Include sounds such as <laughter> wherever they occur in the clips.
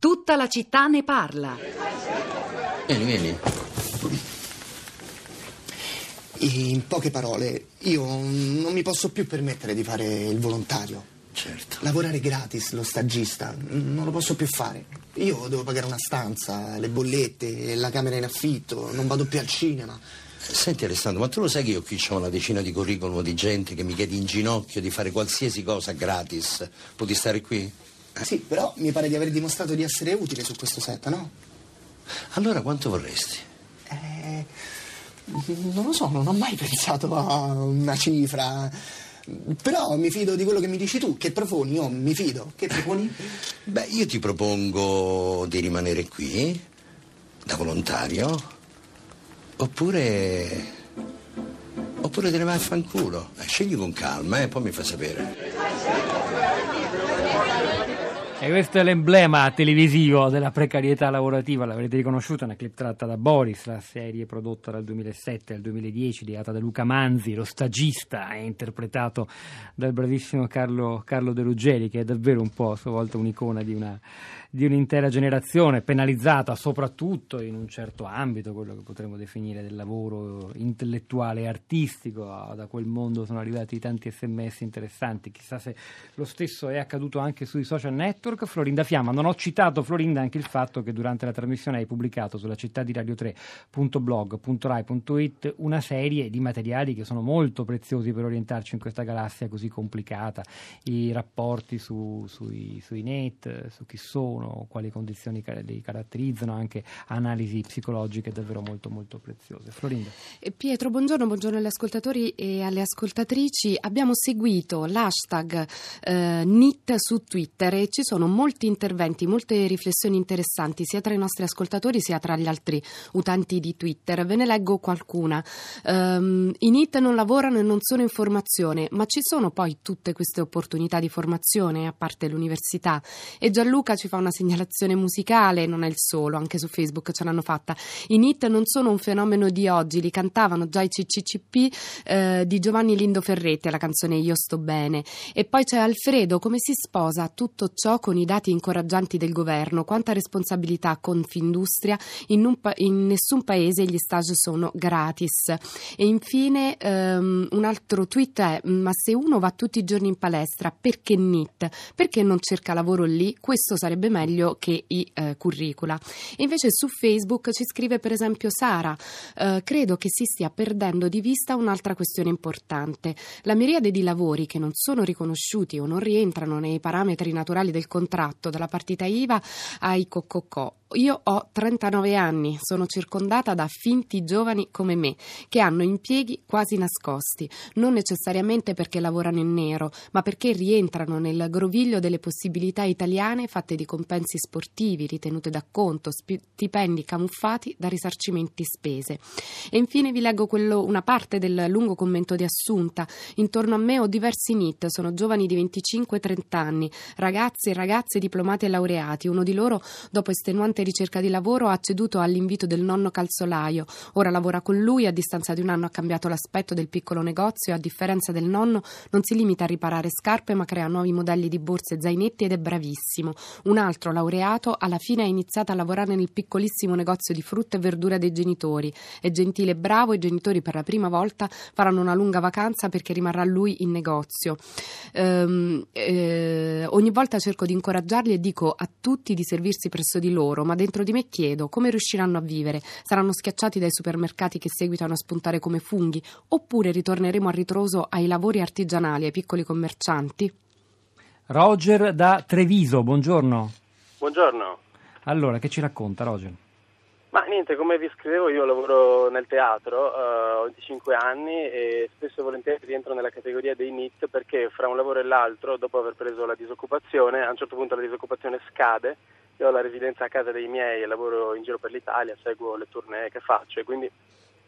Tutta la città ne parla. Vieni, vieni. In poche parole, io non mi posso più permettere di fare il volontario. Certo. Lavorare gratis, lo stagista, non lo posso più fare. Io devo pagare una stanza, le bollette, la camera in affitto, non vado più al cinema. Senti Alessandro, ma tu lo sai che io qui ho una decina di curriculum di gente che mi chiede in ginocchio di fare qualsiasi cosa gratis? Puoi stare qui? Ah, sì, però mi pare di aver dimostrato di essere utile su questo set, no? Allora quanto vorresti? Eh, non lo so, non ho mai pensato a una cifra. Però mi fido di quello che mi dici tu. Che proponi? Io mi fido. Che proponi? <laughs> Beh, io ti propongo di rimanere qui da volontario oppure oppure te ne vai a fanculo. Eh, scegli con calma e eh, poi mi fa sapere. E questo è l'emblema televisivo della precarietà lavorativa, l'avrete riconosciuto, una clip tratta da Boris, la serie prodotta dal 2007 al 2010, ideata da Luca Manzi, lo stagista, è interpretato dal bravissimo Carlo, Carlo De Ruggeri, che è davvero un po' a sua volta un'icona di, una, di un'intera generazione, penalizzata soprattutto in un certo ambito, quello che potremmo definire del lavoro intellettuale e artistico, da quel mondo sono arrivati tanti sms interessanti, chissà se lo stesso è accaduto anche sui social network Network, Florinda Fiamma. Non ho citato, Florinda, anche il fatto che durante la trasmissione hai pubblicato sulla città di Radio 3.blog.rai.it una serie di materiali che sono molto preziosi per orientarci in questa galassia così complicata. I rapporti su, sui, sui net, su chi sono, quali condizioni li caratterizzano, anche analisi psicologiche davvero molto molto preziose. Florinda. Pietro, buongiorno, buongiorno agli ascoltatori e alle ascoltatrici. Abbiamo seguito l'hashtag eh, NIT su Twitter e ci sono sono molti interventi, molte riflessioni interessanti sia tra i nostri ascoltatori sia tra gli altri utenti di Twitter. Ve ne leggo qualcuna. Um, I NIT non lavorano e non sono in formazione, ma ci sono poi tutte queste opportunità di formazione a parte l'università. E Gianluca ci fa una segnalazione musicale, non è il solo, anche su Facebook ce l'hanno fatta. I NIT non sono un fenomeno di oggi, li cantavano già i CCCP eh, di Giovanni Lindo Ferretti, la canzone Io sto bene. E poi c'è Alfredo, come si sposa tutto ciò con con i dati incoraggianti del governo, quanta responsabilità Confindustria, in, pa- in nessun paese gli stage sono gratis. E infine um, un altro tweet è, ma se uno va tutti i giorni in palestra, perché NIT? Perché non cerca lavoro lì? Questo sarebbe meglio che i uh, curricula. E invece su Facebook ci scrive per esempio Sara, uh, credo che si stia perdendo di vista un'altra questione importante. La miriade di lavori che non sono riconosciuti o non rientrano nei parametri naturali del contratto dalla partita IVA ai coccocò io ho 39 anni, sono circondata da finti giovani come me, che hanno impieghi quasi nascosti, non necessariamente perché lavorano in nero, ma perché rientrano nel groviglio delle possibilità italiane fatte di compensi sportivi, ritenute d'acconto, stipendi camuffati da risarcimenti spese. E infine vi leggo quello, una parte del lungo commento di Assunta. Intorno a me ho diversi NIT, sono giovani di 25-30 anni, ragazzi e ragazze diplomati e laureati. Uno di loro, dopo estenuante recente ricerca di lavoro ha ceduto all'invito del nonno calzolaio. Ora lavora con lui, a distanza di un anno ha cambiato l'aspetto del piccolo negozio e a differenza del nonno non si limita a riparare scarpe ma crea nuovi modelli di borse e zainetti ed è bravissimo. Un altro laureato alla fine ha iniziato a lavorare nel piccolissimo negozio di frutta e verdura dei genitori. È gentile e bravo, i genitori per la prima volta faranno una lunga vacanza perché rimarrà lui in negozio. Ehm, eh, ogni volta cerco di incoraggiarli e dico a tutti di servirsi presso di loro, ma dentro di me chiedo come riusciranno a vivere. Saranno schiacciati dai supermercati che seguitano a spuntare come funghi oppure ritorneremo a ritroso ai lavori artigianali, ai piccoli commercianti? Roger da Treviso, buongiorno. Buongiorno. Allora, che ci racconta Roger? Ma niente, come vi scrivevo io lavoro nel teatro, uh, ho 25 anni e spesso e volentieri rientro nella categoria dei NIT perché fra un lavoro e l'altro, dopo aver preso la disoccupazione, a un certo punto la disoccupazione scade io ho la residenza a casa dei miei e lavoro in giro per l'Italia, seguo le tournée che faccio e quindi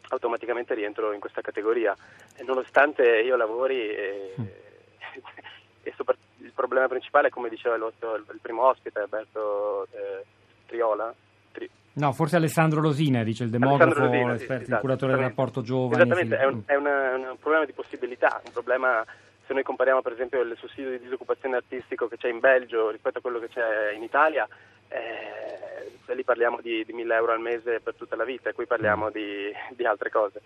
automaticamente rientro in questa categoria. E nonostante io lavori e, mm. <laughs> e il problema principale, come diceva il, il primo ospite, Alberto eh, Triola, Tri... No, forse Alessandro Rosina, dice il demografo, Rosina, l'esperto, sì, esatto, il curatore del rapporto giovane. Esattamente, è, un, è una, un problema di possibilità, un problema se noi compariamo per esempio il sussidio di disoccupazione artistico che c'è in Belgio rispetto a quello che c'è in Italia, eh, lì parliamo di, di 1000 euro al mese per tutta la vita, qui parliamo di, di altre cose.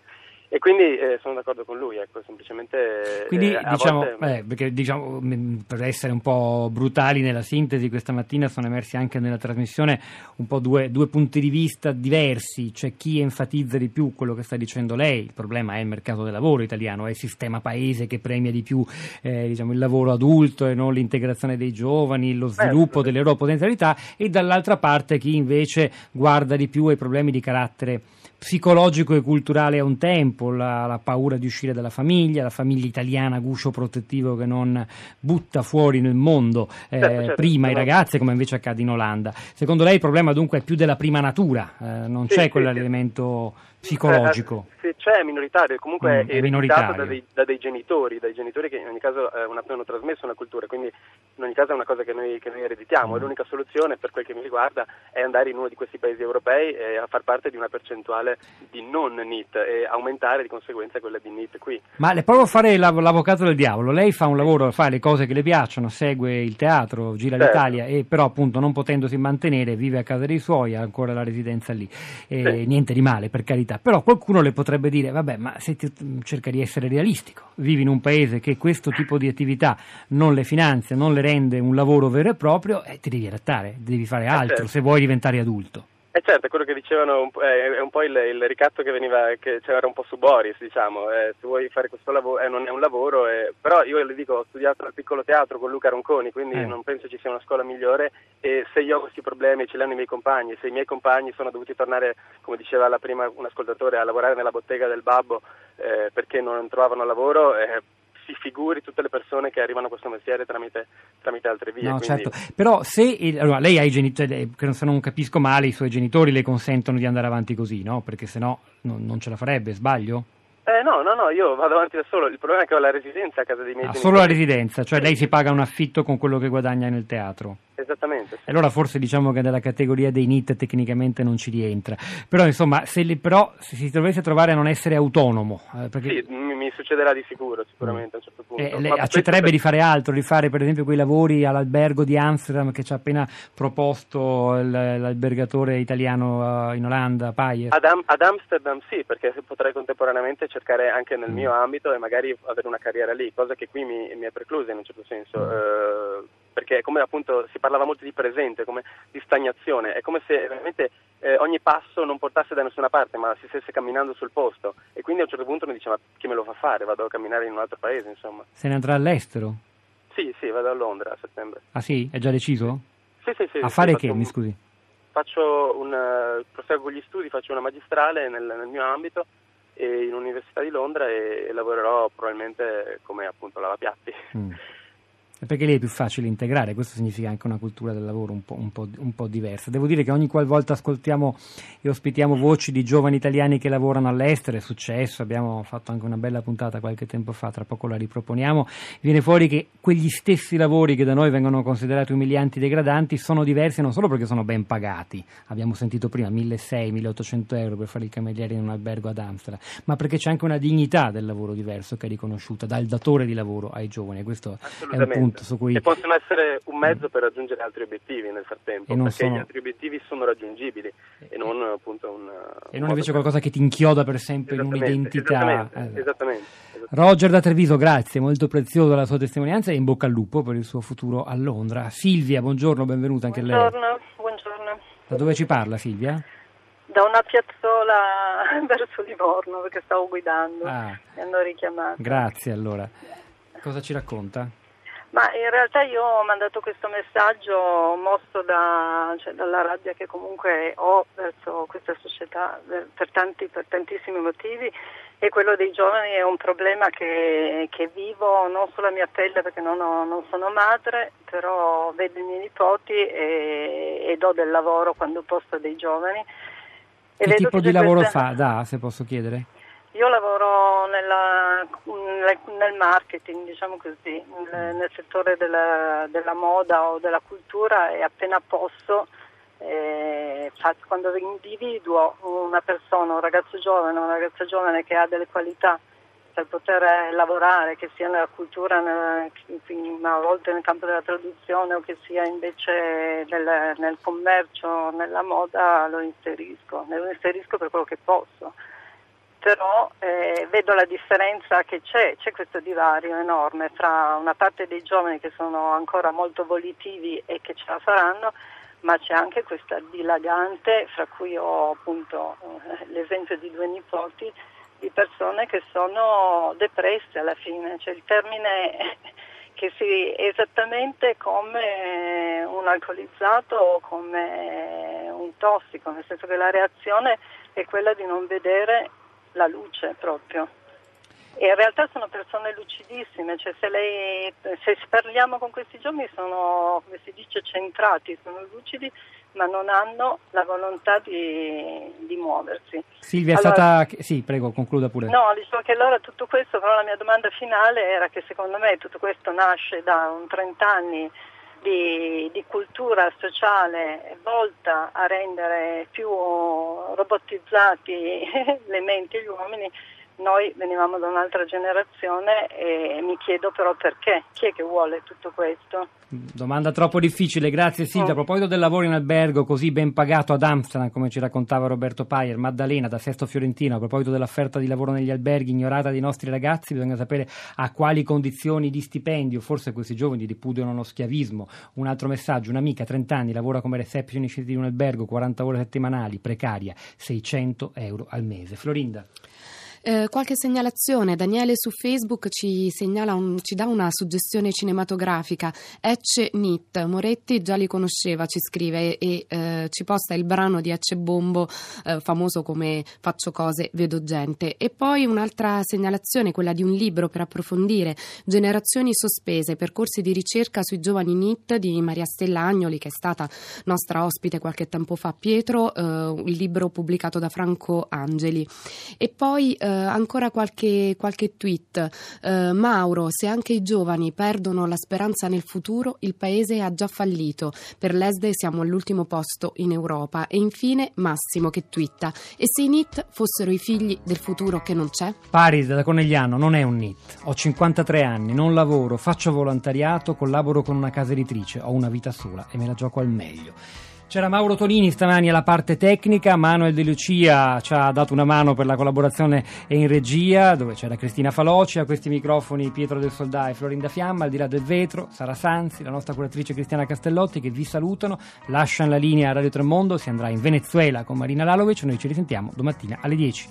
E quindi eh, sono d'accordo con lui, ecco, semplicemente... Quindi eh, diciamo, volte... eh, perché, diciamo, per essere un po' brutali nella sintesi, questa mattina sono emersi anche nella trasmissione un po' due, due, punti di vista diversi, c'è chi enfatizza di più quello che sta dicendo lei, il problema è il mercato del lavoro italiano, è il sistema paese che premia di più eh, diciamo, il lavoro adulto e non l'integrazione dei giovani, lo sviluppo delle loro potenzialità, e dall'altra parte chi invece guarda di più ai problemi di carattere psicologico e culturale a un tempo, la, la, paura di uscire dalla famiglia, la famiglia italiana guscio protettivo che non butta fuori nel mondo eh, certo, certo, prima i ragazzi come invece accade in Olanda. Secondo lei il problema dunque è più della prima natura, eh, non sì, c'è sì, quell'elemento psicologico? Eh, c'è, minoritario, comunque mm, è, è minoritario da da dei, genitori, dai genitori che in ogni caso eh, hanno trasmesso una cultura, quindi in ogni caso è una cosa che noi, che noi ereditiamo mm. e l'unica soluzione per quel che mi riguarda è andare in uno di questi paesi europei e a far parte di una percentuale di non NIT e aumentare di conseguenza quella di NIT qui. Ma le provo a fare l'av- l'avvocato del diavolo, lei fa un lavoro, fa le cose che le piacciono, segue il teatro, gira certo. l'Italia e però appunto non potendosi mantenere vive a casa dei suoi, ha ancora la residenza lì, e sì. niente di male per carità, però qualcuno le potrebbe dire, vabbè, ma se ti, cerca di essere realistico, vivi in un paese che questo tipo di attività non le finanzia, non le rende un lavoro vero e proprio, eh, ti devi adattare, devi fare eh, altro certo. se vuoi diventare adulto. Eh certo, quello che dicevano eh, è un po' il, il ricatto che veniva, che c'era un po' su Boris, diciamo, eh, se vuoi fare questo lavoro, eh, non è un lavoro, eh, però io le dico, ho studiato al piccolo teatro con Luca Ronconi, quindi eh. non penso ci sia una scuola migliore e se io ho questi problemi ce li hanno i miei compagni, se i miei compagni sono dovuti tornare, come diceva la prima un ascoltatore, a lavorare nella bottega del babbo eh, perché non trovavano lavoro, si figuri tutte le persone che arrivano a questo mestiere tramite, tramite altre vie. No, quindi... certo. Però se allora, lei ha i genitori, se non capisco male, i suoi genitori le consentono di andare avanti così, no? Perché se no non, non ce la farebbe, sbaglio? Eh, no, no, no, io vado avanti da solo. Il problema è che ho la residenza a casa dei miei ah, genitori. Solo la residenza, cioè lei si paga un affitto con quello che guadagna nel teatro. Esattamente. Sì. Allora forse diciamo che nella categoria dei NIT tecnicamente non ci rientra. Però insomma, se, le, però, se si dovesse trovare a non essere autonomo... Eh, perché... Sì, mi, mi, succederà di sicuro, sicuramente a un certo punto. Eh, accetterebbe per... di fare altro, di fare per esempio quei lavori all'albergo di Amsterdam che ci ha appena proposto l'albergatore italiano uh, in Olanda, Payer? Ad, Am- ad, Amsterdam sì, perché potrei contemporaneamente cercare anche nel mm. mio ambito e magari avere una carriera lì, cosa che qui mi, mi è preclusa in un certo senso. Mm. Uh, perché come appunto si parlava molto di presente, come di stagnazione, è come se veramente eh, ogni passo non portasse da nessuna parte, ma si stesse camminando sul posto e quindi a un certo punto mi dice ma chi me lo fa fare? Vado a camminare in un altro paese, insomma. Se ne andrà all'estero? Sì, sì, vado a Londra a settembre. Ah sì? È già deciso? Sì, sì, sì. A fare sì, che, mi scusi? Faccio un, uh, proseguo gli studi, faccio una magistrale nel, nel mio ambito in Università di Londra e, e lavorerò probabilmente come appunto lavapiatti. Mm. <laughs> Perché lì è più facile integrare, questo significa anche una cultura del lavoro un po', un, po', un po', diversa. Devo dire che ogni qualvolta ascoltiamo e ospitiamo voci di giovani italiani che lavorano all'estero, è successo, abbiamo fatto anche una bella puntata qualche tempo fa, tra poco la riproponiamo, viene fuori che quegli stessi lavori che da noi vengono considerati umilianti degradanti sono diversi non solo perché sono ben pagati, abbiamo sentito prima 1.600-1.800 euro per fare il cameriere in un albergo ad Amsterdam, ma perché c'è anche una dignità del lavoro diverso che è riconosciuta dal datore di lavoro ai giovani, questo è un punto punto su cui... E possono essere un mezzo per raggiungere altri obiettivi nel frattempo, perché sono... gli altri obiettivi sono raggiungibili e non appunto un... E non invece qualcosa che ti inchioda per sempre in un'identità. Esattamente, eh. esattamente, Roger da Treviso, grazie, molto prezioso la sua testimonianza e in bocca al lupo per il suo futuro a Londra. Silvia, buongiorno, benvenuta anche buongiorno, lei. Buongiorno, Da dove ci parla Silvia? Da una piazzola <laughs> verso Livorno perché stavo guidando, ah. mi hanno richiamato. Grazie allora. Cosa ci racconta? Ma in realtà io ho mandato questo messaggio mosso da, cioè, dalla rabbia che comunque ho verso questa società per, tanti, per tantissimi motivi e quello dei giovani è un problema che, che vivo non sulla mia pelle perché non, ho, non, sono madre, però vedo i miei nipoti e, e do del lavoro quando posto dei giovani. Che tipo di lavoro questa... fa, da, se posso chiedere? Io lavoro nella, nel marketing, diciamo così, nel, settore della, della, moda o della cultura e appena posso, eh, quando individuo una persona, un ragazzo giovane, una ragazza giovane che ha delle qualità per poter lavorare, che sia nella cultura, a volte nel campo della traduzione o che sia invece nel, nel commercio, nella moda, lo inserisco, lo inserisco per quello che posso però eh, vedo la differenza che c'è, c'è questo divario enorme tra una parte dei giovani che sono ancora molto volitivi e che ce la faranno, ma c'è anche questa dilagante, fra cui ho appunto eh, l'esempio di due nipoti, di persone che sono depresse alla fine, cioè il termine <laughs> che si esattamente come un alcolizzato o come un tossico, nel senso che la reazione è quella di non vedere la luce proprio. E in realtà sono persone lucidissime, cioè se, lei, se parliamo con questi giovani sono, come si dice, centrati, sono lucidi, ma non hanno la volontà di, di muoversi. Silvia è allora, stata... Sì, prego, concluda pure. No, dicevo che allora tutto questo, però la mia domanda finale era che secondo me tutto questo nasce da un 30 anni di, di, cultura sociale volta a rendere più robotizzati <laughs> le menti gli uomini noi venivamo da un'altra generazione e mi chiedo però perché, chi è che vuole tutto questo? Domanda troppo difficile, grazie Silvia. A mm. proposito del lavoro in albergo così ben pagato ad Amsterdam, come ci raccontava Roberto Paier, Maddalena da Sesto Fiorentino, a proposito dell'offerta di lavoro negli alberghi ignorata dai nostri ragazzi, bisogna sapere a quali condizioni di stipendio, forse questi giovani ripudiano lo schiavismo. Un altro messaggio, un'amica, 30 anni, lavora come receptionist di un albergo, 40 ore settimanali, precaria, 600 euro al mese. Florinda. Eh, qualche segnalazione, Daniele su Facebook ci, un, ci, dà una suggestione cinematografica, Ecce Nit, Moretti già li conosceva, ci scrive e eh, ci posta il brano di Ecce Bombo, eh, famoso come Faccio cose, vedo gente. E poi un'altra segnalazione, quella di un libro per approfondire, Generazioni sospese, percorsi di ricerca sui giovani Nit di Maria Stella Agnoli, che è stata nostra ospite qualche tempo fa, Pietro, eh, il libro pubblicato da Franco Angeli. E poi eh, ancora qualche, qualche tweet. Eh, Mauro, se anche i giovani perdono la speranza nel futuro, il paese ha già fallito. Per l'ESDE siamo all'ultimo posto in Europa. E infine Massimo che twitta. E se i NIT fossero i figli del futuro che non c'è? Paris da Conegliano non è un NIT. Ho 53 anni, non lavoro, faccio volontariato, collaboro con una casa editrice, ho una vita sola e me la gioco al meglio. C'era Mauro Tonini stamani alla parte tecnica, Manuel De Lucia ci ha dato una mano per la collaborazione in regia, dove c'era Cristina Faloci, a questi microfoni Pietro del Soldà e Florinda Fiamma, al di là del vetro, Sara Sanzi, la nostra curatrice Cristiana Castellotti che vi salutano, lasciano la linea a Radio Tremondo, si andrà in Venezuela con Marina Lalovic, noi ci risentiamo domattina alle 10.